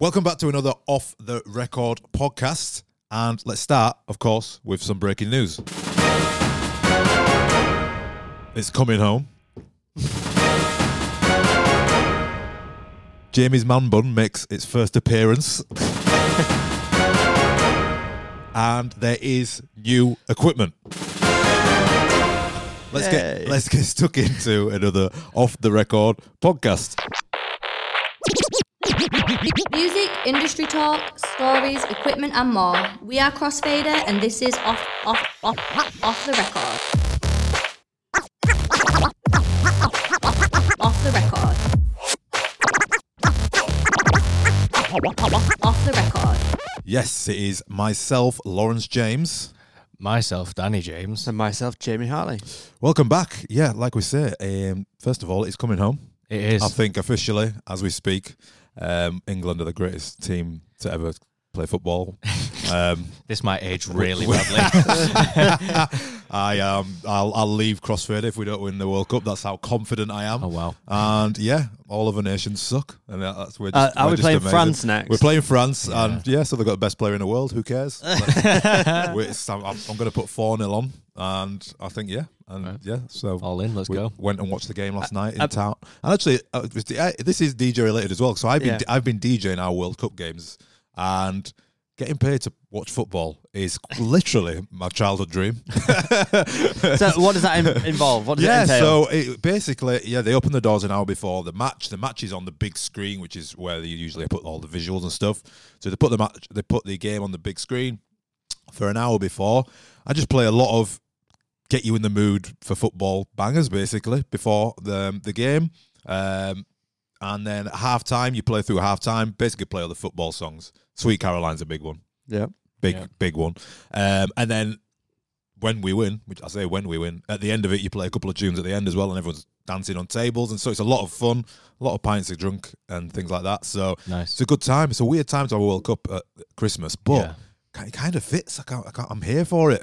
Welcome back to another Off the Record podcast. And let's start, of course, with some breaking news. It's coming home. Jamie's Man Bun makes its first appearance. and there is new equipment. Let's get let's get stuck into another off the record podcast. Music, industry talk, stories, equipment, and more. We are Crossfader, and this is off, off, off, off the record. Off the record. Off the record. Yes, it is myself, Lawrence James. Myself, Danny James. And myself, Jamie Harley. Welcome back. Yeah, like we say, um, first of all, it's coming home. It is. I think officially, as we speak, um, England are the greatest team to ever play football. Um, this might age really badly. I um, I'll, I'll leave Crossfader if we don't win the World Cup. That's how confident I am. oh wow. And yeah, all other nations suck, and that- that's we're Uh, just, are we're we just playing amazing. France next? We're playing France, and yeah, so they've got the best player in the world. Who cares? We're- it's- I'm, I'm going to put four 0 on, and I think yeah, and yeah. So All in, let's we go. went and watched the game last night in uh, town. And actually, uh, it was the- uh, this is DJ related as well. So I've been Yeah. I've been DJing our World Cup games, and getting paid to watch football is literally my childhood dream. So what does that in- involve? What does yeah, it entail? so it, basically, yeah, they open the doors an hour before the match. The match is on the big screen, which is where they usually put all the visuals and stuff. So they put the match, they put the game on the big screen for an hour before. I just play a lot of get you in the mood for football bangers, basically before the the game. Um, and then at half time, you play through halftime. Basically, play all the football songs. Sweet Caroline's a big one yeah. big Yeah. big one. Um, and then when we win, which I say when we win, at the end of it, you play a couple of tunes at the end as well, and everyone's dancing on tables, and so it's a lot of fun, a lot of pints of drunk and things like that. So Nice. it's a good time. It's a weird time to have a World Cup at Christmas, but Yeah. it kind of fits. I can't, I can't, I'm here for it.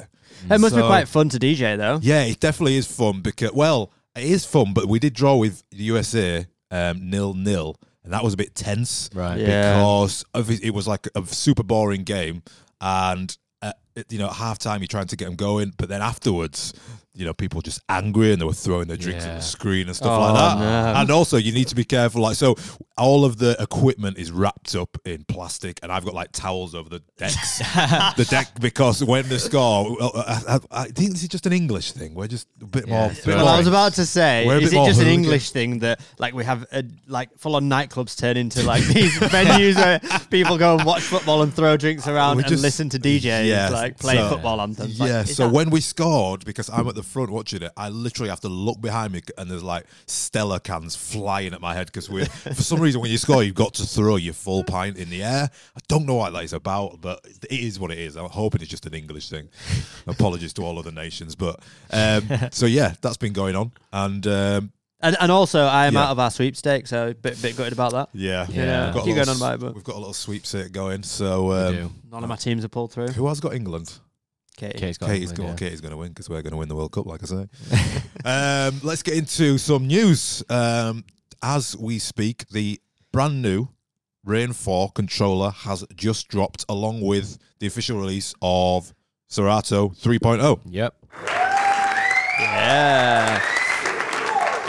It must be quite fun to DJ though. Yeah, it definitely is fun because well, it is fun, but we did draw with the USA um, nil nil, and that was a bit tense Right. Yeah. because of it it was like a super boring game, and uh, you know at halftime you're trying to get them going, but then afterwards, you know people just angry and they were throwing their drinks at the screen and stuff Oh, like that. no. And also you need to be careful, like so all of the equipment is wrapped up in plastic, and I've got like towels over the decks, the deck because when they score, I, I, I think this is just an English thing. We're just a bit Yeah, more. bit Well, more- I was about to say, is it just an. English thing that like we have a, like full on nightclubs turn into like these venues where people go and watch football and throw drinks uh, around We and just- listen to DJs Yeah, like play so- football anthems? Like, Yeah, so that- when we scored, because I'm at the front watching it, I literally have to look behind me and there's like Stella cans flying at my head because we, for some reason, when you score, you've got to throw your full pint in the air. I don't know what that is about, but it is what it is. I'm hoping it's just an English thing. Apologies to all other nations, but um, so yeah, that's been going on, and um, and, and also I am Yeah. out of our sweepstakes, so a bit bit gutted about that. yeah, Yeah. we've got a Keep little going on about it, but- We've got a little sweepsake going. So um, do. None of my teams have pulled through. who has got England? Katie. Kate's got Katie's England, going. yeah. Katie's going to win because we're going to win the World Cup, like I say. um, let's get into some news. Um, as we speak, the brand new Rane 4 controller has just dropped, along with the official release of Serato 3.0. Yep. Yeah.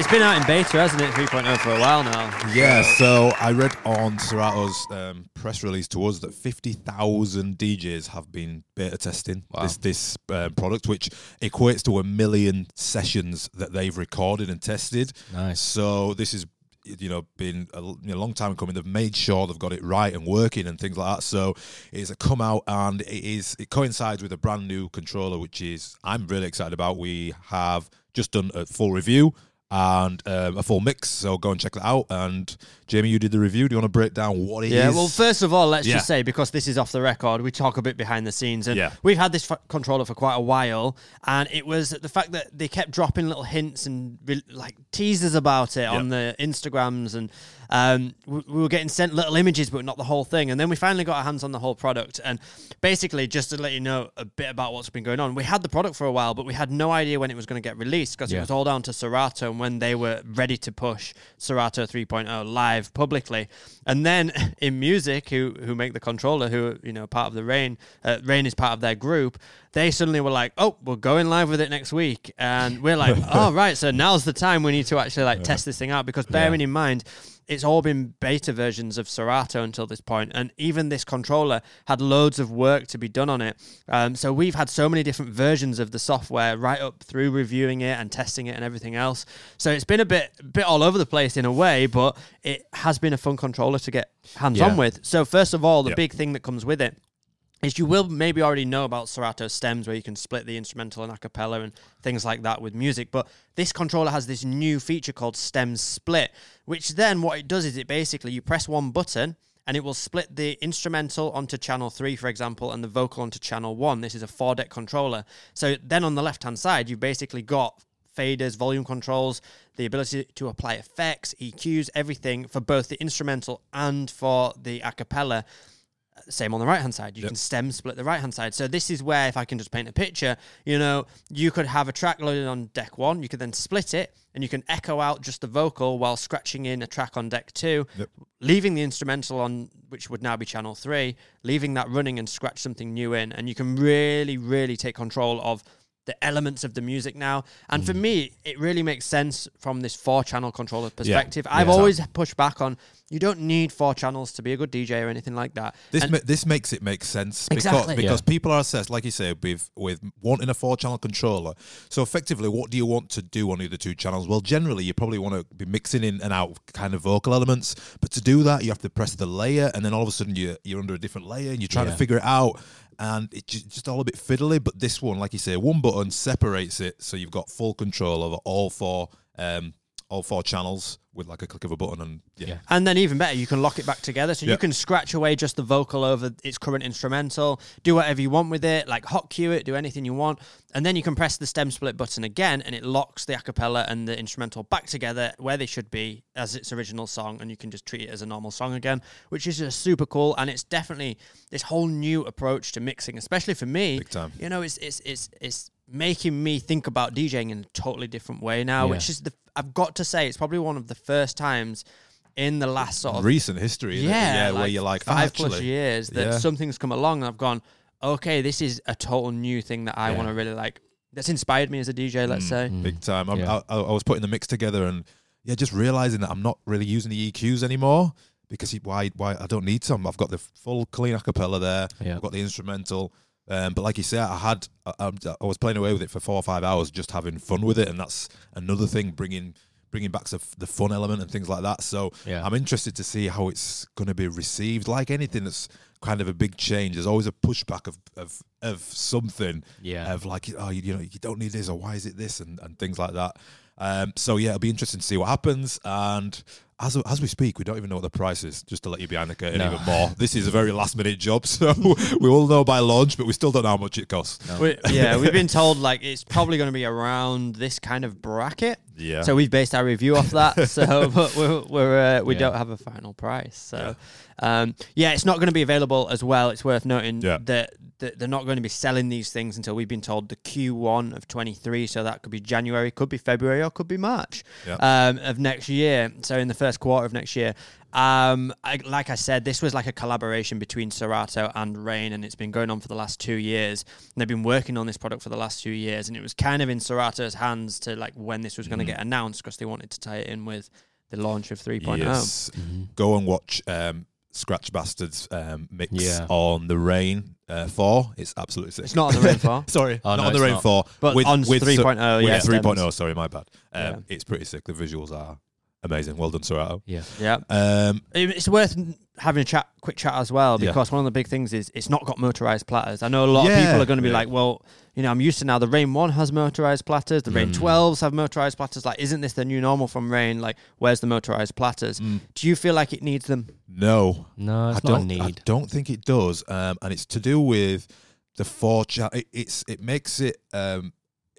It's been out in beta, hasn't it? 3.0 for a while now. Yeah, so I read on Serato's um, press release to us that 50,000 DJs have been beta testing Wow. this this um, product, which equates to a million sessions that they've recorded and tested. Nice. So this is you know been a, you know, long time coming. They've made sure they've got it right and working and things like that. So it's a come out and it is it coincides with a brand new controller, which is I'm really excited about. We have just done a full review and um, a full mix. So go and check that out. And Jamie, you did the review. Do you want to break down what it is? Yeah, well, first of all, let's Yeah. just say because this is off the record, we talk a bit behind the scenes, and Yeah. we've had this f- controller for quite a while, and it was the fact that they kept dropping little hints and like teasers about it on the Instagrams, and Um, we, we were getting sent little images, but not the whole thing. And then we finally got our hands on the whole product. And basically, just to let you know a bit about what's been going on, we had the product for a while, but we had no idea when it was going to get released because it was all down to Serato and when they were ready to push Serato 3.0 live publicly. And then inMusic, who who make the controller, who you know part of the Rane, uh, Rane is part of their group. They suddenly were like, "Oh, we're going live with it next week," and we're like, "Oh, right, so now's the time we need to actually like test this thing out." Because bearing in mind, it's all been beta versions of Serato until this point, and even this controller had loads of work to be done on it. Um, so we've had so many different versions of the software right up through reviewing it and testing it and everything else. So it's been a bit bit all over the place in a way, but it has been a fun controller to get hands on with. So first of all, the Yep. big thing that comes with it is you will maybe already know about Serato stems where you can split the instrumental and a cappella and things like that with music. But this controller has this new feature called Stems Split, which then what it does is it basically you press one button and it will split the instrumental onto channel three, for example, and the vocal onto channel one. This is a four deck controller. So then on the left hand side, you've basically got faders, volume controls, the ability to apply effects, EQs, everything for both the instrumental and for the a cappella. Same on the right hand side. You Yep. can stem split the right hand side. So this is where, if I can just paint a picture, you know, you could have a track loaded on deck one. You could then split it, and you can echo out just the vocal while scratching in a track on deck two, Yep. leaving the instrumental on, which would now be channel three, leaving that running and scratch something new in, and you can really, really take control of the elements of the music now. And Mm. for me, it really makes sense from this four channel controller perspective. I've Yeah. always pushed back on you don't need four channels to be a good DJ or anything like that. This ma- this makes it make sense because Exactly. because Yeah. people are assessed, like you say, with with wanting a four channel controller. So effectively, what do you want to do on either two channels? Well, generally, you probably want to be mixing in and out kind of vocal elements. But to do that, you have to press the layer, and then all of a sudden you're you're under a different layer, and you're trying Yeah. to figure it out. And it's just, just all a bit fiddly. But this one, like you say, one button separates it, so you've got full control over all four um, all four channels with like a click of a button. And yeah, Yeah. And then even better, you can lock it back together. So you can scratch away just the vocal over its current instrumental, do whatever you want with it, like hot cue it, do anything you want. And then you can press the stem split button again and it locks the acapella and the instrumental back together where they should be as its original song. And you can just treat it as a normal song again, which is just super cool. And it's definitely this whole new approach to mixing, especially for me. Big time. You know, it's, it's, it's, it's making me think about DJing in a totally different way now, Yeah. which is the, I've got to say, it's probably one of the first times in the last sort of recent history, isn't it? yeah, where you're like oh, five plus years that yeah. something's come along and I've gone, okay, this is a total new thing that I Yeah. want to really like. That's inspired me as a DJ, let's Mm. say. big time. I'm- Yeah. I, I, I was putting the mix together and yeah, just realizing that I'm not really using the EQs anymore because it- why? Why I don't need some. I've got the full clean acapella there. Yeah. I've got the instrumental. Um, but like you say, I had I, I was playing away with it for four or five hours, just having fun with it, and that's another thing bringing bringing back the, the fun element and things like that. So Yeah. I'm interested to see how it's going to be received. Like anything that's kind of a big change, there's always a pushback of of of something Yeah. of like oh you, you know you don't need this or why is it this and, and things like that um so yeah it'll be interesting to see what happens and as as we speak we don't even know what the price is just to let you behind the curtain No. even more this is a very last minute job so we all know by launch but we still don't know how much it costs We, yeah, we've been told like it's probably going to be around this kind of bracket. yeah So we've based our review off that. So, but we're, we're uh, we Yeah. don't have a final price. So, um, yeah, it's not going to be available as well. It's worth noting Yeah. that, that they're not going to be selling these things until we've been told the Q1 of 23. So that could be January, could be February, or could be March Yeah. um, of next year. So in the first quarter of next year. Um, I, like I said, this was like a collaboration between Serato and Rane, and it's been going on for the last two years. And they've been working on this product for the last two years, and it was kind of in Serato's hands to like when this was going to Mhm. get announced because they wanted to tie it in with the launch of 3.0. yes Mhm. go and watch um scratch bastards um mix Yeah. on the Rane uh 4 it's absolutely sick It's not on the Rane 4, sorry Oh, not no, on the Rane not. 4 but with, on with 3.0, with yeah, 3.0 stems. sorry my bad um Yeah. it's pretty sick the visuals are amazing well done Serato Yeah. Yeah. um It's worth having a chat, quick chat as well, Yeah. because one of the big things is it's not got motorized platters. I know a lot of people are going to be yeah. like, well, you know, I'm used to now the Rane 1 has motorized platters, the Rane Mm. 12s have motorized platters. Like, isn't this the new normal from Rane? Like, where's the motorized platters? mm, Do you feel like it needs them? no No, it's I not don't. need. I don't think it does, um, and it's to do with the four. Cha- it, it's it makes it. Um,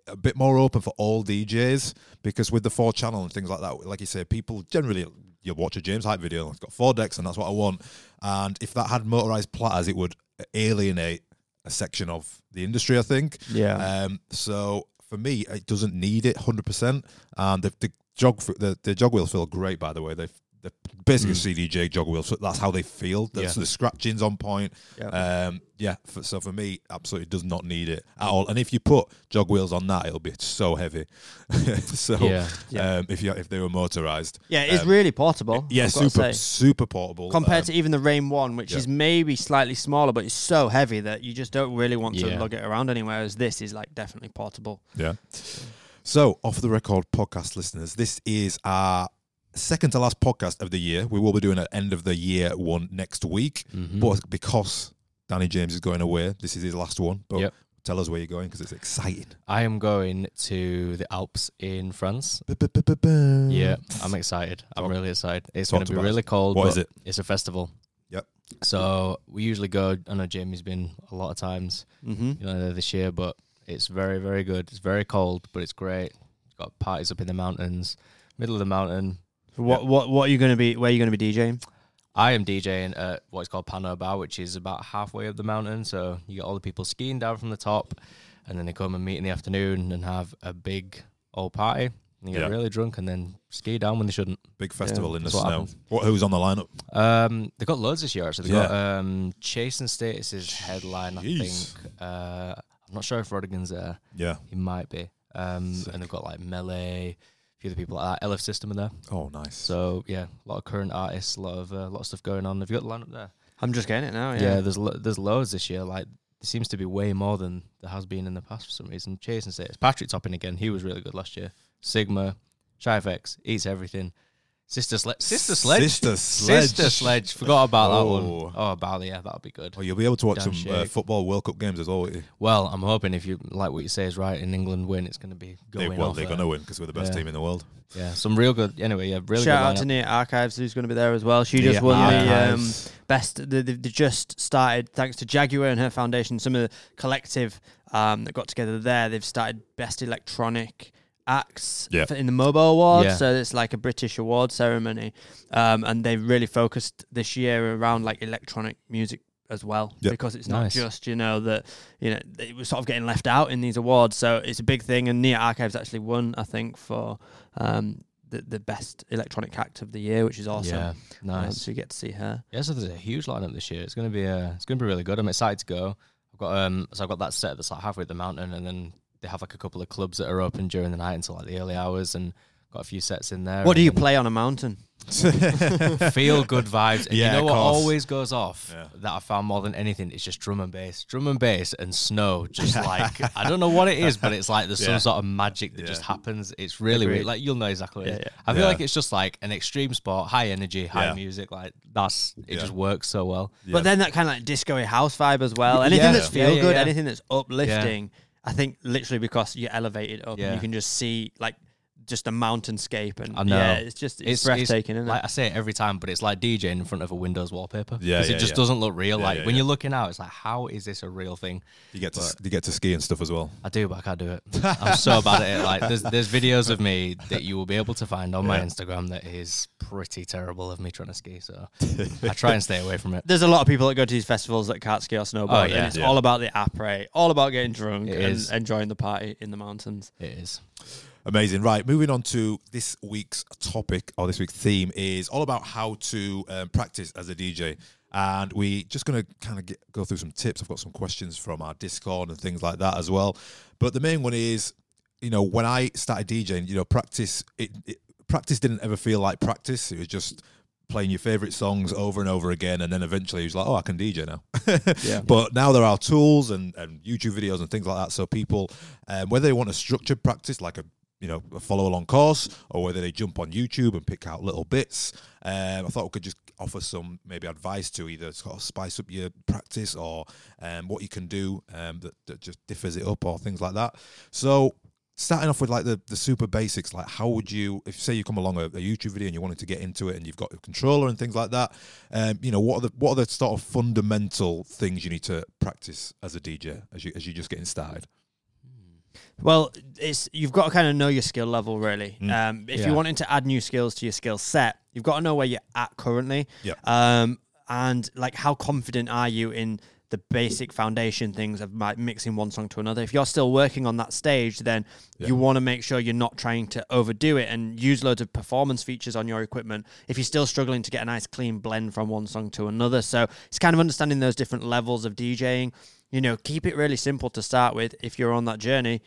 a bit more open for all DJs because with the four channel and things like that, like you say, people generally you'll watch a James Hype video. It's got four decks, and that's what I want. And if that had motorized platters, it would alienate a section of the industry. I think. Yeah. Um, so for me, it doesn't need it 100%. And the, the jog the, the jog wheels feel great, by the way. They they're basically CDJ jog wheels. So that's how they feel. That's Yeah. the scratching's on point. Yeah. Um, yeah. For, so for me, absolutely does not need it at all. And if you put jog wheels on that, it'll be so heavy. so Yeah. Yeah. Um, if you if they were motorized, yeah, it's um, really portable. yeah, I've super super portable Compared Um, to even the Rane One, which is maybe slightly smaller, but it's so heavy that you just don't really want to lug it around anywhere. As this is like definitely portable. Yeah. So, off the record podcast listeners, this is our second to last podcast of the year. We will be doing an end of the year one next week, Mhm. but because Danny James is going away, this is his last one. But Yep. tell us where you're going because it's exciting. I am going to the Alps in France. Yeah. I'm excited. I'm really excited. It's going to be really cold. What is it? It's a festival. Yep. So we usually go. I know Jamie's been a lot of times, Mm-hmm. you know, this year, but it's very, very good. It's very cold, but it's great. It's got parties up in the mountains, middle of the mountain. What what what are you going to be? Where are you going to be DJing? I am DJing at what's called Pano Bar, which is about halfway up the mountain. So you get all the people skiing down from the top, and then they come and meet in the afternoon and have a big old party. And you get Yeah. really drunk and then ski down when they shouldn't. Big festival in the what snow. happens. What, who's on the lineup? Um, they got loads this year. Actually, they Yeah. got um, Chase and Status is headline. I think. Uh, I'm not sure if Rodigan's there. Yeah. He might be. Um, and they've got like Melee, a few other people like LF System in there. Oh, nice. So yeah, a lot of current artists, a lot of uh, lot of stuff going on. Have you got the lineup there? I'm just getting it now. Yeah, Yeah. there's lo- there's loads this year. Like there seems to be way more than there has been in the past for some reason. Chase and Status. Patrick Topping again. He was really good last year. Sigma, Shy FX, eats everything. Sister Sledge. Sister Sledge. Sister Sledge. Sister Sledge. Forgot about that Oh. one. Oh, Bali. Yeah, that'll be good. Oh, you'll be able to watch Damn some uh, football World Cup games as well. won't you? Well, I'm hoping if you like what you say is right, and England win, it's going to be They, going well, off they're going to win because we're the best Yeah. team in the world. Yeah, some real good. Anyway, yeah, really Shout out good. to lineup. Nia Archives, who's going to be there as well. She Nia just won the um, best. They, they they just started, thanks to Jaguar and her foundation, some of the collective um, that got together there. They've started best electronic acts Yeah. in the MOBO Awards. Yeah. So it's like a British award ceremony, um, and they've really focused this year around like electronic music as well Yep. because it's Nice. not just you know that you know it was sort of getting left out in these awards so it's a big thing and Nia Archives actually won I think for um, the the best electronic act of the year which is awesome Yeah, um, nice. so you get to see her. Yeah, so there's a huge lineup this year. It's gonna be uh, it's gonna be really good. I'm excited to go. I've got um, so I've got that set that's like halfway up the mountain, and then they have like a couple of clubs that are open during the night until like the early hours, and got a few sets in there. What do you play on a mountain? Feel good vibes. And Yeah, you know what course. always goes off Yeah. that I found more than anything? It's just drum and bass, drum and bass, and snow. Just like I don't know what it is, but it's like there's Yeah. some sort of magic that Yeah. just happens. It's really Agreed. weird. Like you'll know exactly what Yeah, it is. yeah. I feel Yeah. like it's just like an extreme sport, high energy, high Yeah. music. Like that's it. Yeah. Just works so well. Yeah. But then that kind of like disco house vibe as well. Anything yeah. that's feel yeah, good, yeah. anything that's uplifting. I think literally because you elevate it up, and Yeah. you can just see like just a mountainscape, and I know. yeah, it's just it's, breathtaking, isn't like? I say it every time, but it's like DJing in front of a Windows wallpaper. Yeah, 'Cause yeah, it just yeah. doesn't look real. Yeah, like yeah, when yeah. you're looking out, it's like, how is this a real thing? you get to But- you get to ski and stuff as well. I do, but I can't do it. I'm so bad at it. Like there's there's videos of me that you will be able to find on my Yeah. Instagram that is pretty terrible of me trying to ski. So I try and stay away from it. There's a lot of people that go to these festivals that can't ski or snowboard, Oh, yeah. and it's Yeah. all about the après, all about getting drunk It and is. enjoying the party in the mountains. It is. Amazing. Right, moving on to this week's topic or this week's theme is all about how to um, practice as a DJ. And we're just going to kind of go through some tips. I've got some questions from our Discord and things like that as well. But the main one is, you know, when I started DJing, you know, practice it, it practice didn't ever feel like practice. It was just playing your favorite songs over and over again, and then eventually he was like, "Oh, I can DJ now." Yeah. But now there are tools and, and YouTube videos and things like that, so people, um, whether they want a structured practice like a you know a follow along course, or whether they jump on YouTube and pick out little bits, um, I thought we could just offer some maybe advice to either sort of spice up your practice or um, what you can do um, that, that just differs it up or things like that. So starting off with like the, the super basics like how would you if say you come along a, a youtube video and you wanted to get into it and you've got a controller and things like that um, you know what are the what are the sort of fundamental things you need to practice as a dj as you as you're just getting started Well, it's you've got to kind of know your skill level really. Mm. Um, if Yeah. you're wanting to add new skills to your skill set, you've got to know where you're at currently. Yeah. Um, and like how confident are you in the basic foundation things of like mixing one song to another? If you're still working on that stage, then Yeah. you want to make sure you're not trying to overdo it and use loads of performance features on your equipment. If you're still struggling to get a nice clean blend from one song to another, so it's kind of understanding those different levels of DJing. You know, keep it really simple to start with. If you're on that journey,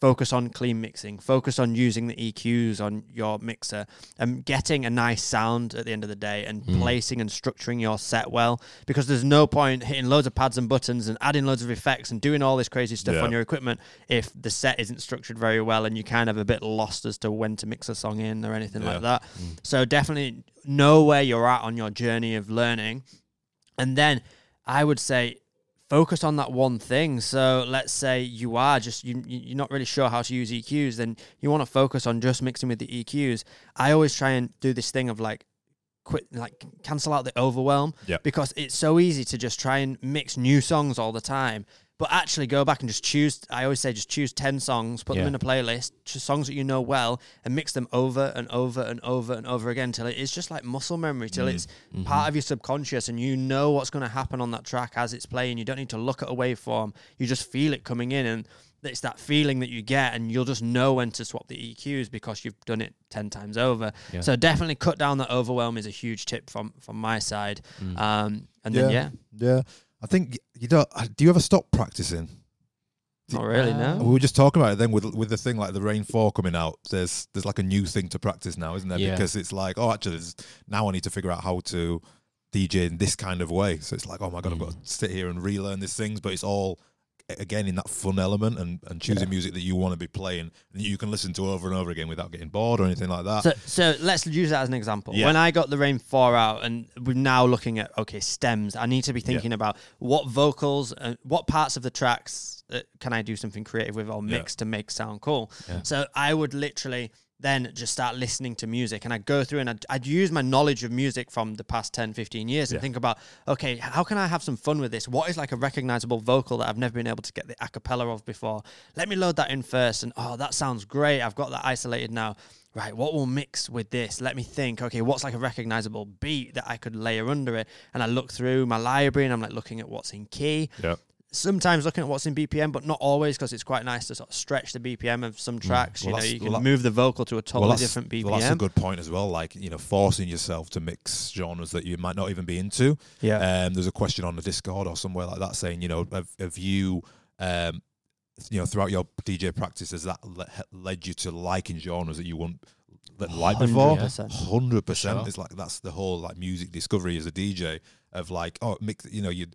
focus on clean mixing, focus on using the EQs on your mixer, and getting a nice sound at the end of the day, and Mm. placing and structuring your set well. Because there's no point hitting loads of pads and buttons and adding loads of effects and doing all this crazy stuff Yeah. on your equipment if the set isn't structured very well and you kind of a bit lost as to when to mix a song in or anything Yeah. like that. So definitely know where you're at on your journey of learning, and then I would say focus on that one thing. So let's say you are just you you- you're not really sure how to use EQs, then you want to focus on just mixing with the EQs. I always try and do this thing of like quit like cancel out the overwhelm Yep. because it's so easy to just try and mix new songs all the time. But actually go back and just choose I always say just choose 10 songs, put them in a playlist, choose songs that you know well and mix them over and over and over and over again till it's just like muscle memory till Mm. it's Mm-hmm. part of your subconscious and you know what's going to happen on that track as it's playing. You don't need to look at a waveform. You just feel it coming in and it's that feeling that you get and you'll just know when to swap the EQs because you've done it 10 times over. Yeah. So definitely cut down that overwhelm is a huge tip from from my side. Mm. Um and then yeah, yeah. I think you don't. uh, Do you ever stop practicing? not really Uh, no. We were just talking about it then with with the thing like the Rane Four coming out. There's there's like a new thing to practice now, isn't there? Yeah. Because it's like, oh, actually, now I need to figure out how to DJ in this kind of way. So it's like, oh my god, I've got to sit here and relearn these things, but it's all a- again in that fun element and, and choosing Yeah. music that you want to be playing and you can listen to over and over again without getting bored or anything like that. So, so let's use that as an example. Yeah. When I got the Rane 4 out, and we're now looking at, okay, stems, I need to be thinking about what vocals, uh, what parts of the tracks uh, can I do something creative with or mix to make sound cool. Yeah. So I would literally then just start listening to music and I'd go through and I'd, I'd use my knowledge of music from the past 10, 15 years Yeah. and think about, okay, how can I have some fun with this? What is like a recognizable vocal that I've never been able to get the a cappella of before? Let me load that in first and oh, that sounds great. I've got that isolated now. Right, what will mix with this? Let me think. Okay, what's like a recognizable beat that I could layer under it? And I look through my library and I'm like looking at what's in key yeah. Sometimes looking at what's in BPM, but not always because it's quite nice to sort of stretch the BPM of some tracks. Mm. Well, you know, you can that- move the vocal to a totally that's, different BPM. well, that's a good point as well. Like you know, forcing yourself to mix genres that you might not even be into. yeah. Um, there's a question on the Discord or somewhere like that saying, you know, have, have you, um, you know, throughout your DJ practice, has that le- led you to liking genres that you wouldn't that like before? 100%. Hundred. Sure. It's like that's the whole like music discovery as a DJ of like, oh, mix. You know, you.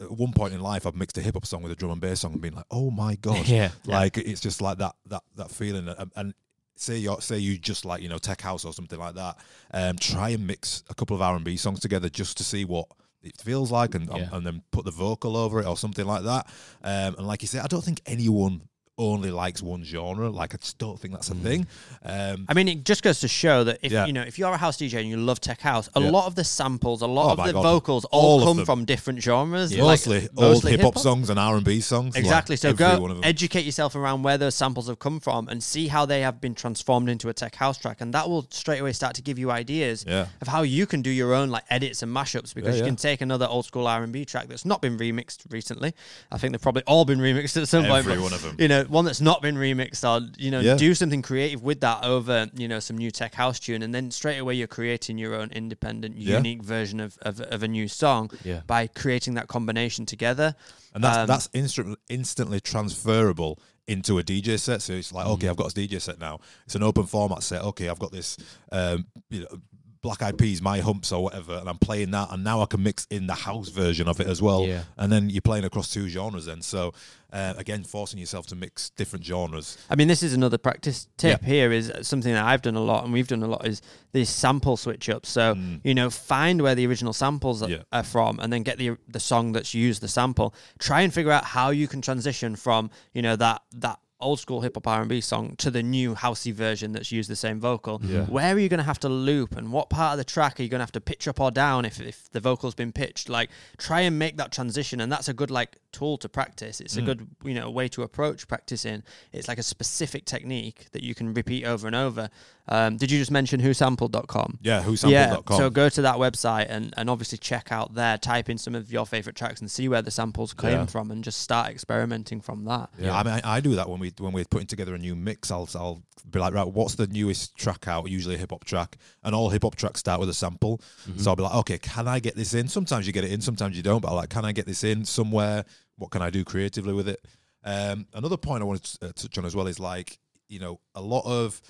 At one point in life, I've mixed a hip hop song with a drum and bass song and been like, oh my god, yeah. like it's just like that that that feeling and, and say you say you just like you know tech house or something like that um try and mix a couple of r&b songs together just to see what it feels like and Yeah. and then put the vocal over it or something like that um and like you said i don't think anyone only likes one genre like i just don't think that's a Mm. thing um I mean, it just goes to show that if Yeah. you know if you're a house DJ and you love tech house, a Yeah. lot of the samples, a lot Oh of the God. vocals All all, come from different genres. like mostly old mostly hip hop hip-hop. songs and r&b songs like Exactly. so go educate yourself around where those samples have come from and see how they have been transformed into a tech house track, and that will straight away start to give you ideas yeah of how you can do your own like edits and mashups because Yeah, you yeah. can take another old school R and B track that's not been remixed recently. I think they've probably all been remixed at some point. every one of them You know, one that's not been remixed, or you know, Yeah. do something creative with that over you know some new tech house tune, and then straight away you're creating your own independent, Yeah. unique version of, of of a new song Yeah. by creating that combination together. And that's Um, that's instant, instantly transferable into a DJ set. So it's like, okay, I've got a DJ set now. It's an open format set. Okay, I've got this, um, you know, Black Eyed Peas, My Humps or whatever, and I'm playing that, and now I can mix in the house version of it as well. Yeah. And then you're playing across two genres. Then, so uh, again, forcing yourself to mix different genres. I mean, this is another practice tip here is something that I've done a lot and we've done a lot is these sample switch ups. So, Mm. you know, find where the original samples are- Yeah. are from and then get the the song that's used the sample. Try and figure out how you can transition from, you know, that that old school hip hop R and B song to the new housey version that's used the same vocal. Yeah. Where are you going to have to loop, and what part of the track are you going to have to pitch up or down if if the vocal's been pitched? Like, try and make that transition, and that's a good like tool to practice. It's a Mm. good you know way to approach practicing. It's like a specific technique that you can repeat over and over. Um, did you just mention whosampled.com? Yeah, Yeah, whosampled.com. so go to that website and, and obviously check out there, type in some of your favorite tracks and see where the samples came Yeah. from and just start experimenting from that. Yeah, I mean, I, I do that when we when we're putting together a new mix. I'll I'll be like, right, what's the newest track out? Usually a hip hop track, and all hip hop tracks start with a sample. So I'll be like, okay, can I get this in? Sometimes you get it in, sometimes you don't. But I'm like, can I get this in somewhere? What can I do creatively with it? Um, another point I wanted to uh, touch on as well is like, you know, a lot of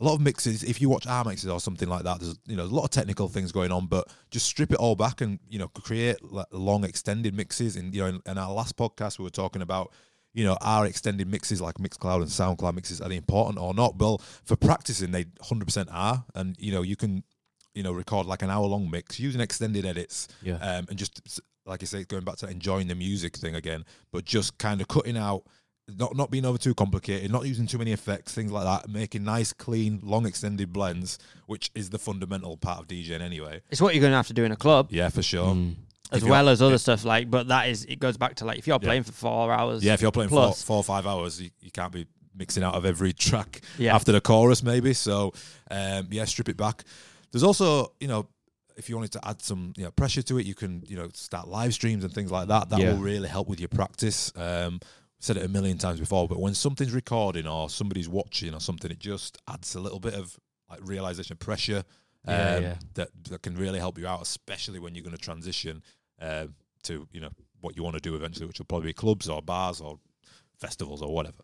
a lot of mixes. If you watch our mixes or something like that, there's you know a lot of technical things going on, but just strip it all back and you know create long extended mixes. And you know, in, in our last podcast, we were talking about you know our extended mixes like Mixcloud and SoundCloud mixes are they important or not? Well, for practicing, they 100% are, and you know you can you know record like an hour long mix using extended edits Yeah. um, and just like I say, going back to enjoying the music thing again, but just kind of cutting out, not not being over too complicated, not using too many effects, things like that, making nice, clean, long extended blends, which is the fundamental part of DJing anyway. It's what you're going to have to do in a club Yeah, for sure. Mm. as If well as other stuff. Like, but that is it goes back to like if you're Yeah. playing for four hours. Yeah, if you're playing four, four or five hours, you, you can't be mixing out of every track Yeah. after the chorus, maybe. So, um, yeah, strip it back. There's also, you know, if you wanted to add some, you know, pressure to it, you can, you know, start live streams and things like that. That Yeah. will really help with your practice. Um, said it a million times before, but when something's recording or somebody's watching or something, it just adds a little bit of like realization, pressure um, yeah. that that can really help you out, especially when you're going to transition uh, to you know what you want to do eventually, which will probably be clubs or bars or festivals or whatever.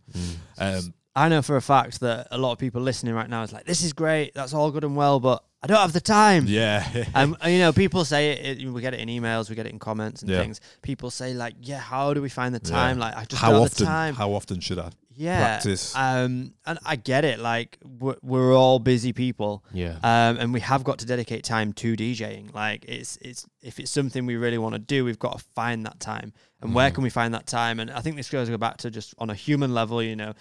Um, I know for a fact that a lot of people listening right now is like, "This is great, that's all good and well, but I don't have the time." yeah, Um, you know, people say it, it. We get it in emails, we get it in comments and Yeah. things. People say like, "Yeah, how do we find the Yeah. time?" Like, I just how don't often? have the time. How often should I? yeah, practice? Um, and I get it. Like, we're, we're all busy people. Yeah. Um, and we have got to dedicate time to DJing. Like, it's it's if it's something we really want to do, we've got to find that time. And where can we find that time? And I think this goes back to just on a human level, you know,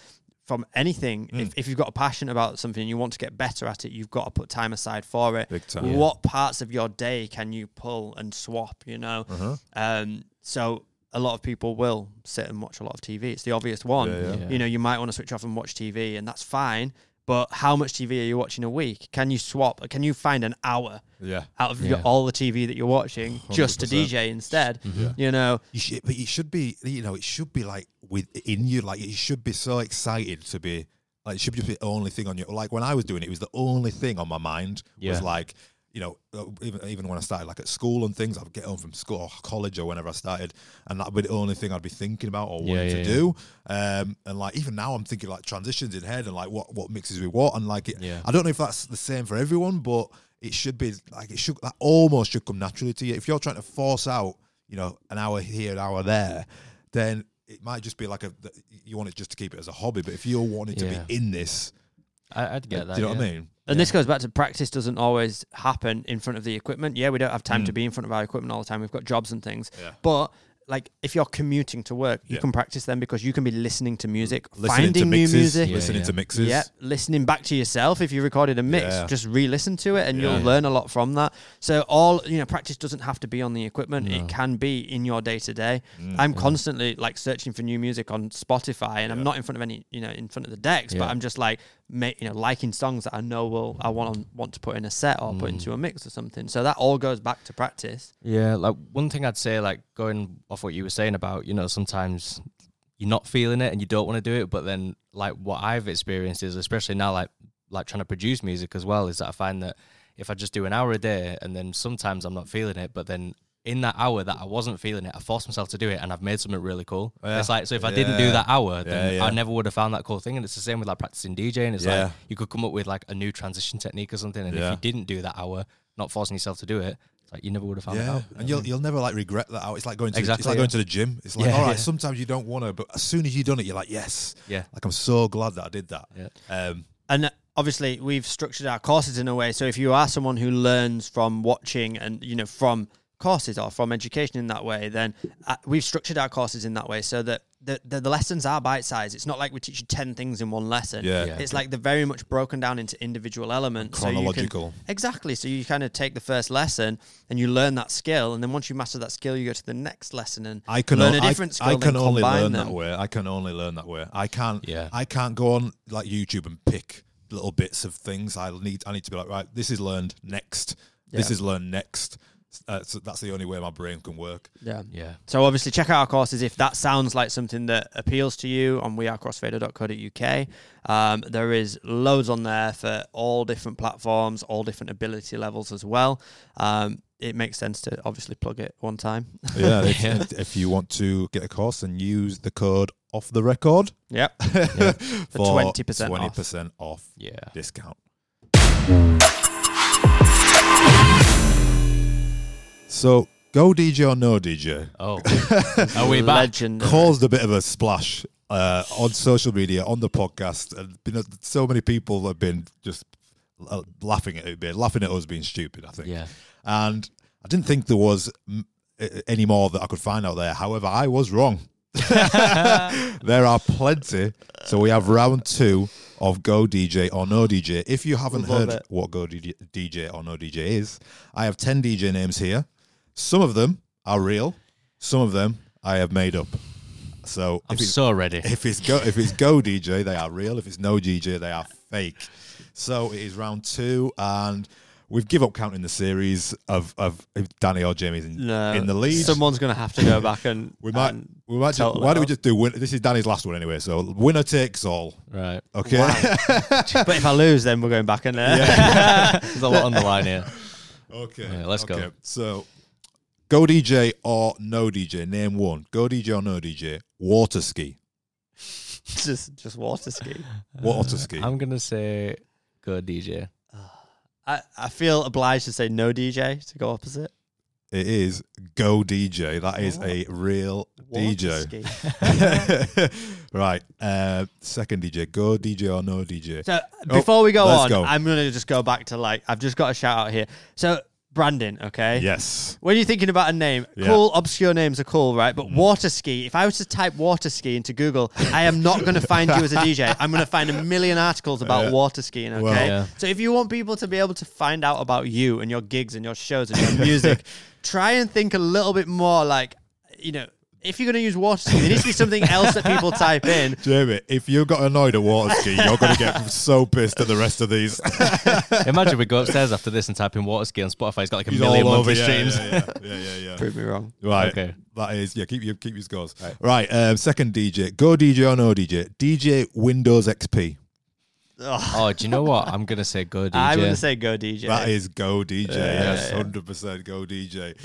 from anything. If, if you've got a passion about something and you want to get better at it, you've got to put time aside for it. Big time. What parts of your day can you pull and swap? You know, Uh-huh. um, so a lot of people will sit and watch a lot of TV. It's the obvious one. Yeah, yeah. Yeah. You know, you might want to switch off and watch TV, and that's fine. But how much TV are you watching a week? Can you swap? Can you find an hour Yeah, out of your, Yeah. all the TV that you're watching just to DJ instead? Yeah. You know, you should, but it should be, you know, it should be like within you, like you should be so excited to be. Like it should be the only thing on your. Like when I was doing it, it was the only thing on my mind. Yeah. Was like, you know, uh, even even when I started, like at school and things, I'd get home from school or college or whenever I started, and that'd be the only thing I'd be thinking about or Yeah, wanting yeah, to do. Um, and like even now, I'm thinking like transitions in head and like what what mixes with what, and like it. Yeah. I don't know if that's the same for everyone, but it should be like it should that almost should come naturally to you. If you're trying to force out, you know, an hour here, an hour there, then it might just be like a you want it just to keep it as a hobby. But if you're wanting to be in this, I, I'd get that. do you know what. I mean? And this goes back to practice doesn't always happen in front of the equipment. Yeah, we don't have time to be in front of our equipment all the time. We've got jobs and things. Mm. Yeah. But like if you're commuting to work, you Yeah. can practice them because you can be listening to music, Listening finding to new music. Yeah, listening yeah. to mixes. Yeah, listening back to yourself. If you recorded a mix, Yeah. just re-listen to it, and Yeah. you'll learn a lot from that. So all you know, practice doesn't have to be on the equipment. No. It can be in your day to day. Mm. I'm constantly like searching for new music on Spotify, and I'm not in front of any, you know, in front of the decks, but I'm just like, ma- you know, liking songs that I know will I want on, want to put in a set or put Mm. into a mix or something. So that all goes back to practice. Yeah, like one thing I'd say, like going off what you were saying about, you know, sometimes you're not feeling it and you don't want to do it, but then like what I've experienced is, especially now, like like trying to produce music as well, is that I find that if I just do an hour a day and then sometimes I'm not feeling it, but then in that hour that I wasn't feeling it, I forced myself to do it and I've made something really cool. Yeah. It's like so if I didn't do that hour, then Yeah, yeah. I never would have found that cool thing. And it's the same with like practicing DJing. It's Yeah. like you could come up with like a new transition technique or something, and Yeah. if you didn't do that hour, not forcing yourself to do it, it's like you never would have found it Yeah, out. and you'll you'll never like regret that out. It's like going to the, it's like yeah. going to the gym. It's like Yeah, all right, yeah. sometimes you don't want to, but as soon as you've done it, you're like yes. Yeah. Like I'm so glad that I did that. Yeah. Um, And obviously, we've structured our courses in a way. So if you are someone who learns from watching and you know from courses or from education in that way, then uh, we've structured our courses in that way so that the, the the lessons are bite sized. It's not like we teach you ten things in one lesson. Yeah. Yeah. It's like they're very much broken down into individual elements. so you can- Chronological. exactly. So you kind of take the first lesson and you learn that skill, and then once you master that skill, you go to the next lesson and I can learn o- a different I, skill. I can only learn them. that way. I can only learn that way. I can't. Yeah. I can't go on like YouTube and pick little bits of things. I need. I need to be like, right. This is learned next. This is learned next. Uh, so that's the only way my brain can work. Yeah. Yeah. So obviously check out our courses if that sounds like something that appeals to you on wearecrossfader.co.uk. Um, there is loads on there for all different platforms, all different ability levels as well. Um, it makes sense to obviously plug it one time. Yeah. if, if you want to get a course, and use the code off the record Yep. for 20% off. Twenty percent off Yeah. discount. So go DJ or no DJ Oh. Are we back? Legend. caused a bit of a splash uh, on social media, on the podcast, and you know, so many people have been just uh, laughing at it, laughing at us being stupid. I think, Yeah. and I didn't think there was any more that I could find out there. However, I was wrong. there are plenty. So we have round two of Go DJ or No DJ. If you haven't Love heard it. what Go DJ DJ or No DJ is, I have 10 DJ names here. Some of them are real, some of them I have made up. So I'm if it's, so ready. if it's go if it's Go DJ, they are real. If it's No DJ, they are fake. So it is round two, and we've give up counting the series of of if Danny or Jamie's in, No, in the lead. Someone's going to have to go back and. we might and- we might just, why don't we just do win, this is Danny's last one anyway so winner takes all Right. okay but if I lose, then we're going back and. Uh, There's a lot on the line here. okay Yeah, let's go. so go DJ or no DJ name one go DJ or no DJ water ski just just water ski. water ski I'm gonna say go DJ. I, I feel obliged to say no DJ to go opposite. it is go DJ that is a real Water DJ ski. right uh second DJ go DJ or no DJ So before we go let's on, go. I'm gonna just go back to like I've just got a shout out here. So Brandon, okay. yes When you're thinking about a name, Yeah. cool, obscure names are cool, right? But mm-hmm. water ski, if I was to type water ski into Google, I am not going to find you as a DJ. I'm going to find a million articles about Yeah. water skiing, okay? Well- Yeah. So if you want people to be able to find out about you and your gigs and your shows and your music, try and think a little bit more like, you know, if you're going to use water ski, there needs to be something else that people type in. Jamie, if you got annoyed at water ski, you're going to get so pissed at the rest of these. Imagine we go upstairs after this and type in water ski on Spotify. It's got like a He's million all monthly Yeah, streams. yeah, yeah, yeah, yeah, yeah. Prove me wrong. Right. Okay. That is yeah. Keep your keep your scores. Right. um, second DJ. Go DJ or no DJ. DJ Windows XP. Ugh. Oh, do you know what? I'm gonna say go DJ. I'm going to say go DJ. That is go DJ. yes, yeah. hundred percent go DJ.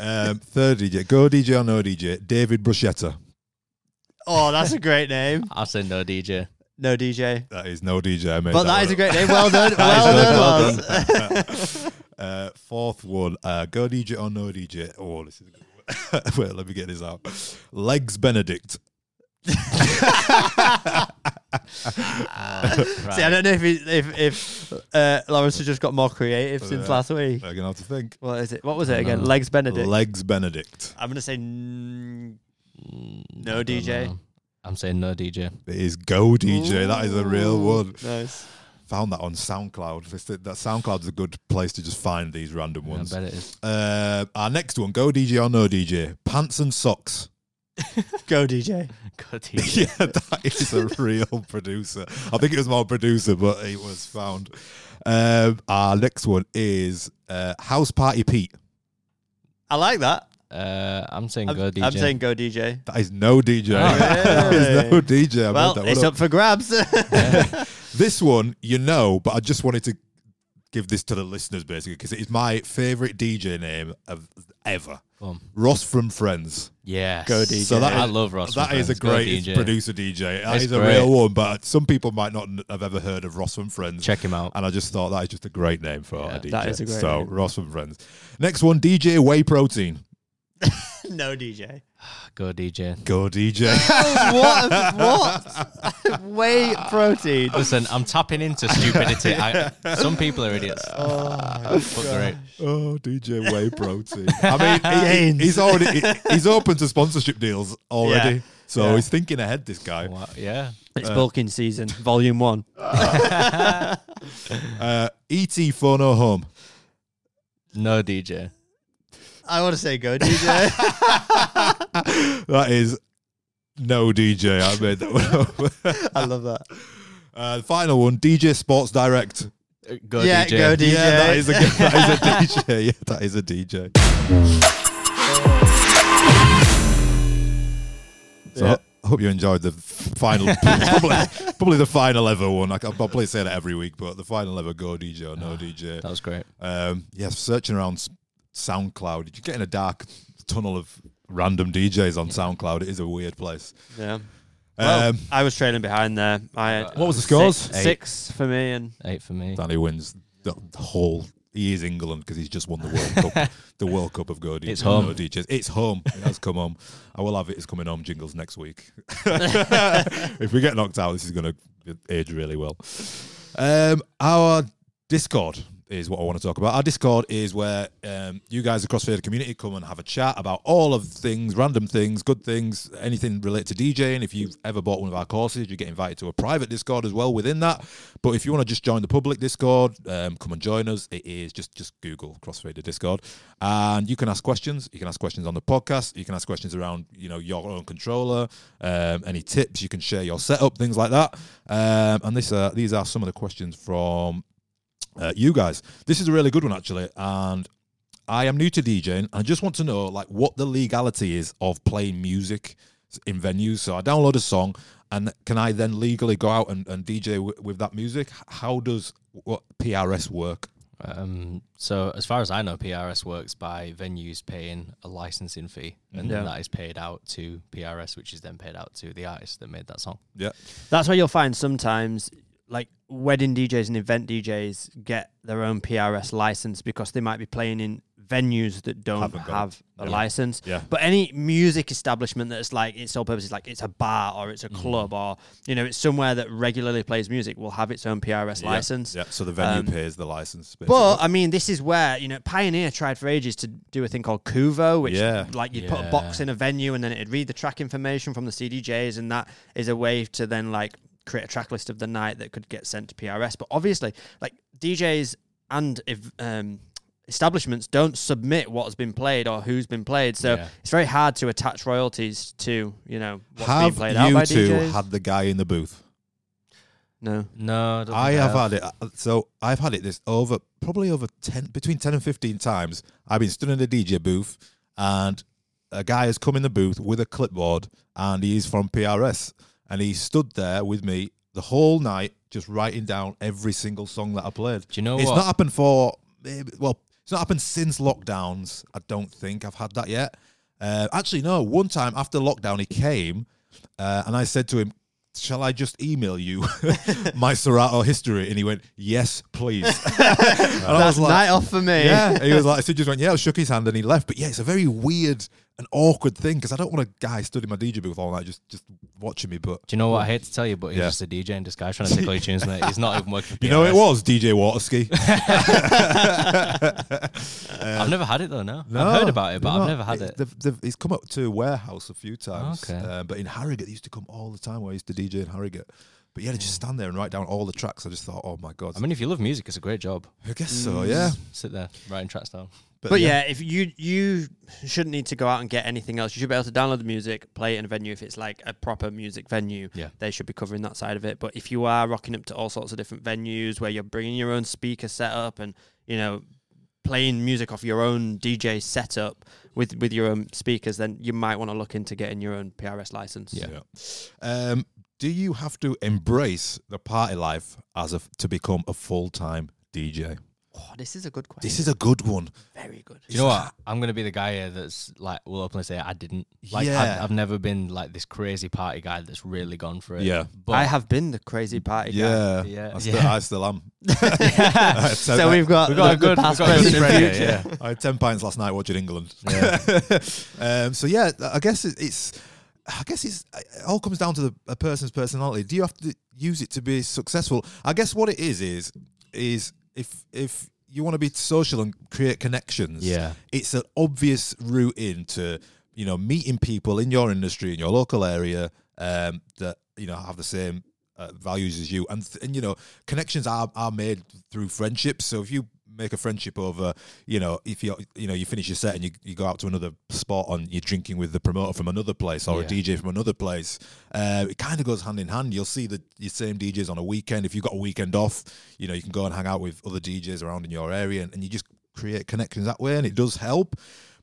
um, third DJ. Go DJ or no DJ. David Bruschetta. oh, that's a great name. I'll say no DJ. No DJ. That is no DJ. I made But that that is a great name. Well done. That is well done. well Lars. Uh, fourth one. Uh, go DJ or no DJ. Oh, this is. a good one. Wait, let me get this out. Legs Benedict. Right. See, I don't know if it, if if uh, Lawrence has just got more creative since Yeah. last week. I'm gonna have to think. What is it? What was it again? know. Legs Benedict. Legs Benedict. I'm gonna say n- No DJ? know. I'm saying no DJ. It is Go DJ. That is a real one. Nice. Found that on SoundCloud. This- That SoundCloud's a good place to just find these random Yeah, I ones. bet it is. Uh, our next one, Go DJ or No DJ. Pants and socks. Go DJ. Go DJ. yeah, that is a real producer. I think it was more producer, but it was found. Um, our next one is uh, House Party Pete. I like that. Uh, I'm saying I'm, go DJ. I'm saying go DJ. That is no DJ. Oh. that is no DJ. I Well, that it's up. up for grabs. This one, you know, but I just wanted to give this to the listeners basically because it is my favorite DJ name of ever. Go. Ross from Friends. Yeah, Go DJ. So that I love Ross. That from is a Friends. Go great DJ. producer DJ. That is It's a great. real one, but some people might not have ever heard of Ross from Friends. Check him out. And I just thought that is just a great name for Yeah, a DJ. that is a great so name. Ross from Friends. Next one, DJ Whey Protein. no DJ. Go DJ. Go DJ. what? What? Whey protein. Listen, I'm tapping into stupidity. I, some people are idiots. but great. oh, DJ Whey Protein. I mean, he- he- he's already he- he's open to sponsorship deals already. Yeah. So Yeah. he's thinking ahead. This guy. Wow, yeah. It's Uh, bulking season, volume one. Uh, Et Phono Home. No DJ. I want to say go, DJ. that is no DJ. I made that one up. I love that. Uh, the final one, DJ Sports Direct. Uh, Go Yeah, DJ. go DJ. Yeah, that is a that is a DJ. Yeah, that is a DJ. So Yeah. I hope you enjoyed the final, probably, probably the final ever one. I can- I'll probably say that every week, but the final ever Go DJ or No DJ. That was great. Um, yeah, searching around S- SoundCloud, you get in a dark tunnel of random DJs on SoundCloud. It is a weird place. Yeah. Well, Um, I was trailing behind there. I had What was the scores? Six, six for me, and Eight for me. Danny wins the whole. He is England because he's just won the World Cup. The World Cup of Go DJs. It's home. No DJs. It's home. It has come home. I will have it. It's coming home jingles next week. if we get knocked out, this is going to age really well. Um, our Discord is what I want to talk about. Our Discord is where um, you guys across the community come and have a chat about all of things, random things, good things, anything related to DJing. If you've ever bought one of our courses, you get invited to a private Discord as well within that. But if you want to just join the public Discord, um, come and join us. It is just just Google Crossfader Discord, and you can ask questions. You can ask questions on the podcast. You can ask questions around you know your own controller, um, any tips. You can share your setup, things like that. Um, and this uh, these are some of the questions from uh, you guys. This is a really good one actually, and I am new to DJing. I just want to know like what the legality is of playing music in venues. So I download a song, and can I then legally go out and, and DJ w- with that music? How does what PRS work? Um, so as far as I know, PRS works by venues paying a licensing fee, and then Yeah. that is paid out to PRS, which is then paid out to the artist that made that song. Yeah, that's where you'll find sometimes like wedding DJs and event DJs get their own PRS license because they might be playing in venues that don't Haven't got it. have a Yeah. license. yeah. But any music establishment that's like its sole purpose is like it's a bar or it's a Mm-hmm. club or you know it's somewhere that regularly plays music will have its own PRS Yeah, license. Yeah, so the venue Um, pays the license. But. I mean, this is where you know Pioneer tried for ages to do a thing called Kuvo, which Yeah. like you'd put a box Yeah. in a venue and then it'd read the track information from the CDJs, and that is a way to then like create a track list of the night that could get sent to PRS. But obviously, like DJs and if um, establishments don't submit what has been played or who's been played, so Yeah. it's very hard to attach royalties to you know what's being have played out you by two DJs. had the guy in the booth? no, No, I, don't I think have had it. uh, So I've had it this over probably over ten between ten and fifteen times. I've been stood in the DJ booth, and a guy has come in the booth with a clipboard, and he's from PRS, and he stood there with me the whole night, just writing down every single song that I played. Do you know it's what? not happened for well, it's not happened since lockdowns. I don't think I've had that yet. Uh, actually, no. One time after lockdown, he came, uh, and I said to him, "Shall I just email you my Serato history?" And he went, "Yes, please." and I that's was like, night off for me. "Yeah." He was like, so he just went, "Yeah." I shook his hand and he left. But yeah, it's a very weird and awkward thing because I don't want a guy stood in my DJ booth all night just just watching me. But Do you know what I hate to tell you, but he's Yeah. just a DJ in disguise trying to tickle your tunes, mate. He's not even working for you know, it was DJ Waterski. Uh, I've never had it though. No, I've heard about it, but I've never had it. They've, they've, he's come up to warehouse a few times. Okay. Uh, but in Harrogate, they used to come all the time where I used to DJ in Harrogate. But yeah, to just hmm. stand there and write down all the tracks. I just thought, oh my god. I mean, if you love music, it's a great job. I guess so. Hmm. Yeah. Sit there writing tracks down. But yeah, if you you shouldn't need to go out and get anything else. You should be able to download the music, play it in a venue if it's like a proper music venue. Yeah. They should be covering that side of it. But if you are rocking up to all sorts of different venues where you're bringing your own speaker setup and you know playing music off your own DJ setup with with your own speakers, then you might want to look into getting your own PRS license. Yeah. Um, do you have to embrace the party life as a to become a full time DJ? Oh, this is a good question. This is a good one. very good. Do you know what? I'm gonna be the guy here that's like, will openly say I didn't. Like, Yeah. I've, I've never been like this crazy party guy that's really gone for it. Yeah. but I have been the crazy party guy. Yeah, Yeah. I, still, Yeah. I still am. so we've got, We've got a good- the past, we've got a good and spread future. here, yeah. I had ten pints last night watching England. Yeah. um, so yeah, I guess it- it's. I guess it's it all comes down to the, a person's personality. Do you have to use it to be successful? I guess what it is is is if if you want to be social and create connections, Yeah. it's an obvious route into you know, meeting people in your industry in your local area um, that you know have the same uh, values as you, and and you know, connections are are made through friendships. So if you make a friendship over, you know, if you you know you finish your set and you, you go out to another spot and you're drinking with the promoter from another place or Yeah. a DJ from another place, uh, it kind of goes hand in hand. You'll see the your same DJs on a weekend. If you've got a weekend off, you know you can go and hang out with other DJs around in your area, and, and you just create connections that way, and it does help.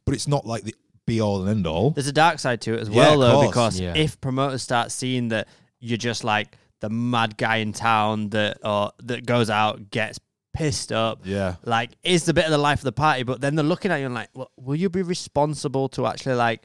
But it's not like the be all and end all. There's a dark side to it as Yeah, well, of though, course. because Yeah. if promoters start seeing that you're just like the mad guy in town that or that goes out, gets pissed up, Yeah. like is the bit of the life of the party, but then they're looking at you and like, well, will you be responsible to actually like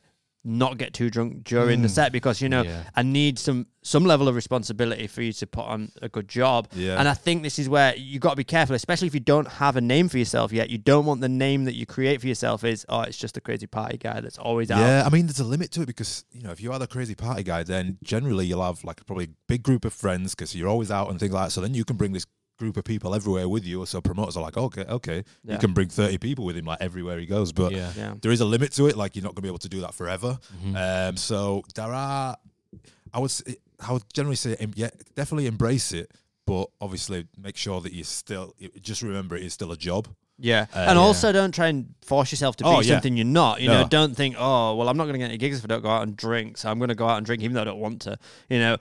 not get too drunk during the Mm. set because you know Yeah. I need some some level of responsibility for you to put on a good job. Yeah. And I think this is where you got to be careful, especially if you don't have a name for yourself yet. You don't want the name that you create for yourself is oh, it's just a crazy party guy that's always out. Yeah, I mean, there's a limit to it because you know if you are the crazy party guy, then generally you'll have like probably a big group of friends because you're always out and things like that. So then you can bring this group of people everywhere with you. So promoters are like, okay, okay, Yeah. you can bring 30 people with him like everywhere he goes. But yeah. Yeah. there is a limit to it. Like you're not gonna be able to do that forever. Mhm. Um, so there are, I would, say, I would generally say, yeah, definitely embrace it, but obviously make sure that you still just remember it is still a job. Yeah. Uh, and yeah. also don't try and force yourself to be Oh, yeah. something you're not. You know, don't think, oh, well, I'm not going to get any gigs if I don't go out and drink. So I'm going to go out and drink even though I don't want to. You know,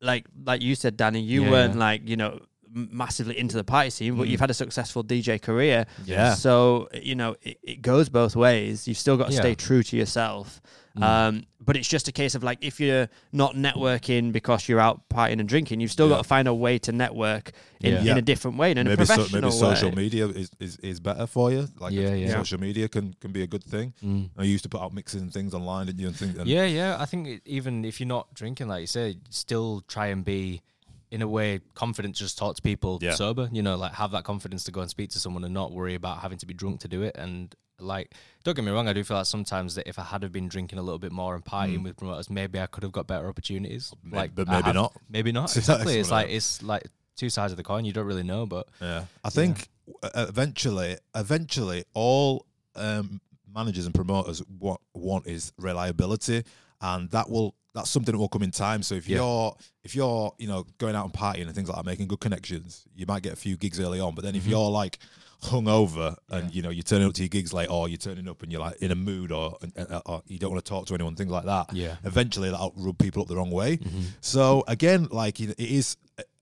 like like you said, Danny, you Yeah, weren't yeah. like, you know, m- massively into the party scene, but Mm. you've had a successful DJ career. Yeah. So, you know, it, it goes both ways. You've still got to Yeah. stay true to yourself. Mm. Um, but it's just a case of like if you're not networking because you're out partying and drinking, you've still Yeah. got to find a way to network in, Yeah. in a different way, in a maybe so, maybe social way. media is, is, is better for you. Like Yeah, yeah. social media can, can be a good thing. Mm. I used to put out mixes and things online, didn't you? And think, and Yeah, yeah. I think even if you're not drinking, like you said, still try and be, in a way, confidence Just talk to people Yeah. sober. You know, like have that confidence to go and speak to someone and not worry about having to be drunk to do it. And like, don't get me wrong, I do feel like sometimes that if I had have been drinking a little bit more and partying Mm. with promoters, maybe I could have got better opportunities. May- like, but maybe have- not. Maybe not. Exactly. It's like it's like two sides of the coin. You don't really know, but Yeah, I think uh, eventually, eventually, all um, managers and promoters want want is reliability, and that will that's something that will come in time. So if Yeah. you're if you're you know going out and partying and things like that, making good connections, you might get a few gigs early on. But then if Mhm. you're like hungover and Yeah. you know you're turning up to your gigs late, or you're turning up and you're like in a mood, or, uh, or you don't want to talk to anyone, things like that. yeah. Eventually, that'll rub people up the wrong way. Mhm. So again, like it is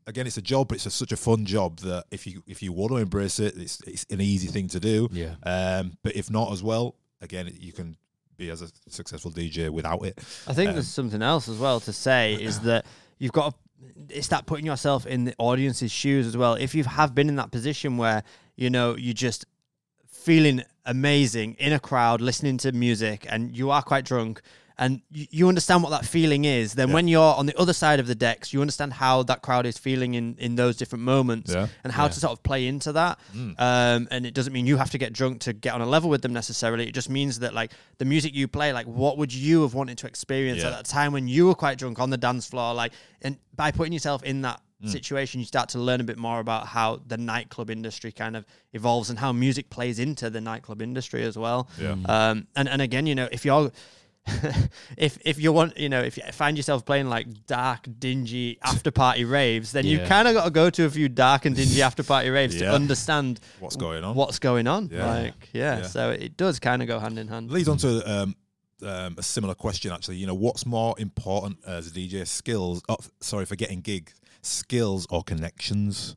again, it's a job, but it's a, such a fun job that if you if you want to embrace it, it's it's an easy thing to do. Yeah. Um, but if not as well, again, you can be as a successful DJ without it. I think Um, there's something else as well to say is that you've got to, it's that putting yourself in the audience's shoes as well. If you have been in that position where you know you're just feeling amazing in a crowd, listening to music, and you are quite drunk. And you, you understand what that feeling is. Then, Yeah. when you're on the other side of the decks, you understand how that crowd is feeling in, in those different moments Yeah. and how Yeah. to sort of play into that. Mm. Um, and it doesn't mean you have to get drunk to get on a level with them necessarily. It just means that like the music you play, like what would you have wanted to experience at that time when you were quite drunk on the dance floor? Like, and by putting yourself in that Mm. situation, you start to learn a bit more about how the nightclub industry kind of evolves and how music plays into the nightclub industry as well. Yeah. Um, and and again, you know, if you're if if you want, you know, if you find yourself playing like dark, dingy after party raves, then you kind of got to go to a few dark and dingy after party raves to understand What's going on? what's going on. Yeah. Like, yeah, Yeah. so it does kind of go hand in hand. leads on to um, um, a similar question actually. You know, what's more important as a DJ? Skills? Oh, sorry for getting gigs. Skills or connections?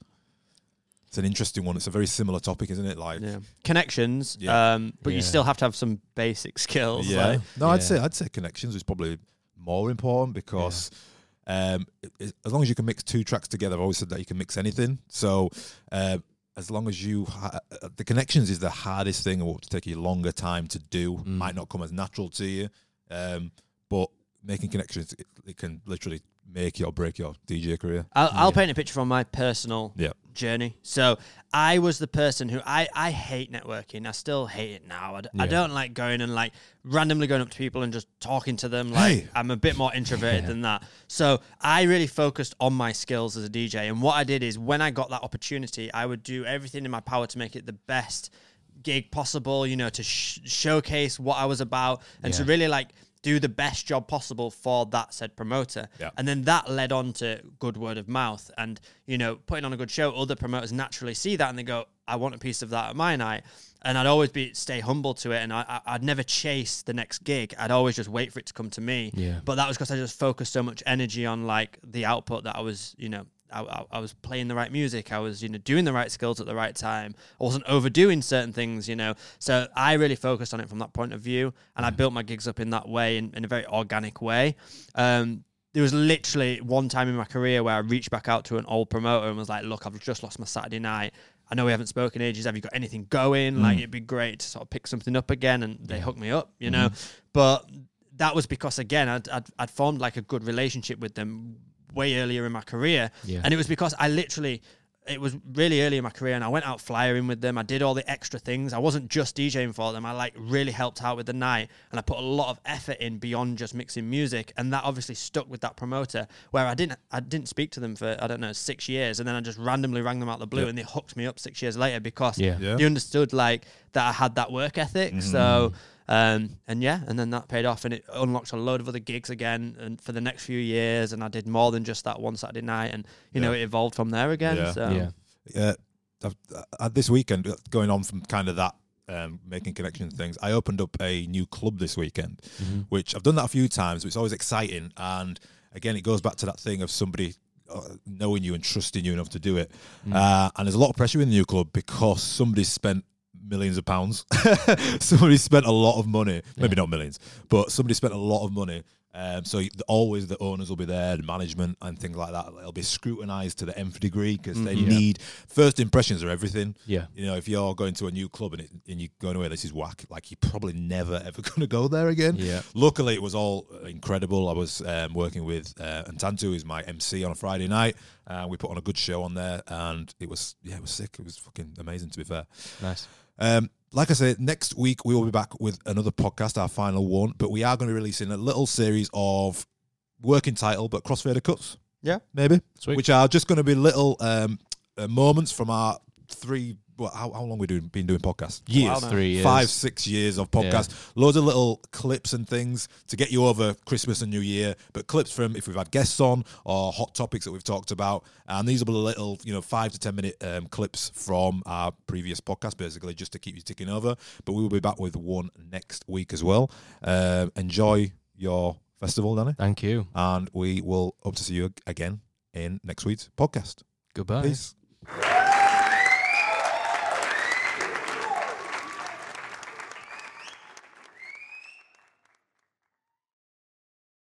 It's an interesting one. It's a very similar topic, isn't it? Like, Yeah, connections. Yeah. Um, but you still have to have some basic skills. Yeah. like- no, I'd say I'd say connections is probably more important because um, it- it- as long as you can mix two tracks together, I've always said that you can mix anything. So uh, as long as you ha- uh, the connections is the hardest thing, and will take you longer time to do. Mm. Might not come as natural to you, um, but making connections it, it can literally make you or break your DJ career. I'll, I'll Yeah. paint a picture from my personal Yeah. journey. So I was the person who I, I hate networking. I still hate it now. I, d- I Yeah. don't like going and like randomly going up to people and just talking to them. Like Hey. I'm a bit more introverted Yeah. than that. So I really focused on my skills as a DJ. And what I did is when I got that opportunity, I would do everything in my power to make it the best gig possible. You know, to sh- showcase what I was about and to Yeah. really like do the best job possible for that said promoter. Yeah. And then that led on to good word of mouth. And, you know, putting on a good show, other promoters naturally see that and they go, I want a piece of that at my night. And I'd always be stay humble to it. And I, I'd never chase the next gig. I'd always just wait for it to come to me. Yeah. But that was because I just focused so much energy on like the output that I was, you know, I, I, was playing the right music. I was, you know, doing the right skills at the right time. I wasn't overdoing certain things, you know. So I really focused on it from that point of view, and I mm-hmm. built my gigs up in that way, in, in a very organic way. Um, there was literally one time in my career where I reached back out to an old promoter and was like, "Look, I've just lost my Saturday night. I know we haven't spoken ages. Have you got anything going? Mm. Like, it'd be great to sort of pick something up again." And they hooked me up, you mm-hmm. know. But that was because again, I'd, I'd I'd formed like a good relationship with them way earlier in my career, Yeah. and it was because I literally. It was really early in my career, and I went out flyering with them. I did all the extra things. I wasn't just DJing for them. I like really helped out with the night, and I put a lot of effort in beyond just mixing music. And that obviously stuck with that promoter, where I didn't, I didn't speak to them for I don't know six years, and then I just randomly rang them out the blue, Yep. and they hooked me up six years later because Yeah. Yeah. they understood like that I had that work ethic. So mm. Um, and yeah, and then that paid off, and it unlocked a load of other gigs again, and for the next few years, and I did more than just that one Saturday night, and you know it evolved from there again. Yeah. So yeah. Yeah, I've, uh, this weekend, uh, going on from kind of that um, making connections things, I opened up a new club this weekend, Mm-hmm. which I've done that a few times. But it's always exciting, and again, it goes back to that thing of somebody uh, knowing you and trusting you enough to do it. Mm. Uh, and there's a lot of pressure in the new club because somebody spent millions of pounds. somebody spent a lot of money, maybe not millions, but somebody spent a lot of money. Um, so always the owners will be there, the management and things like that. It'll be scrutinised to the nth degree because they Mhm. need first impressions are everything. Yeah. You know, if you're going to a new club and, it, and you're going away, this is whack. Like you're probably never ever going to go there again. Yeah. Luckily, it was all incredible. I was um, working with uh, Antantu, who's my MC on a Friday night. Uh, we put on a good show on there, and it was yeah, it was sick. It was fucking amazing. To be fair, Nice. Um, like I said, next week we will be back with another podcast, our final one. But we are going to be releasing a little series of working title, but crossfader cuts. Yeah. maybe, Sweet. which are just going to be little um, uh, moments from our three. What, how, how long we doing, been doing podcasts? Years, now. Three years. five, six years of podcast. Loads of little clips and things to get you over Christmas and New Year. But clips from if we've had guests on or hot topics that we've talked about. And these will be little, you know, five to ten minute um, clips from our previous podcast, basically, just to keep you ticking over. But we will be back with one next week as well. Um, enjoy your festival, Danny, Thank you. and we will hope to see you again in next week's podcast. Goodbye. Peace.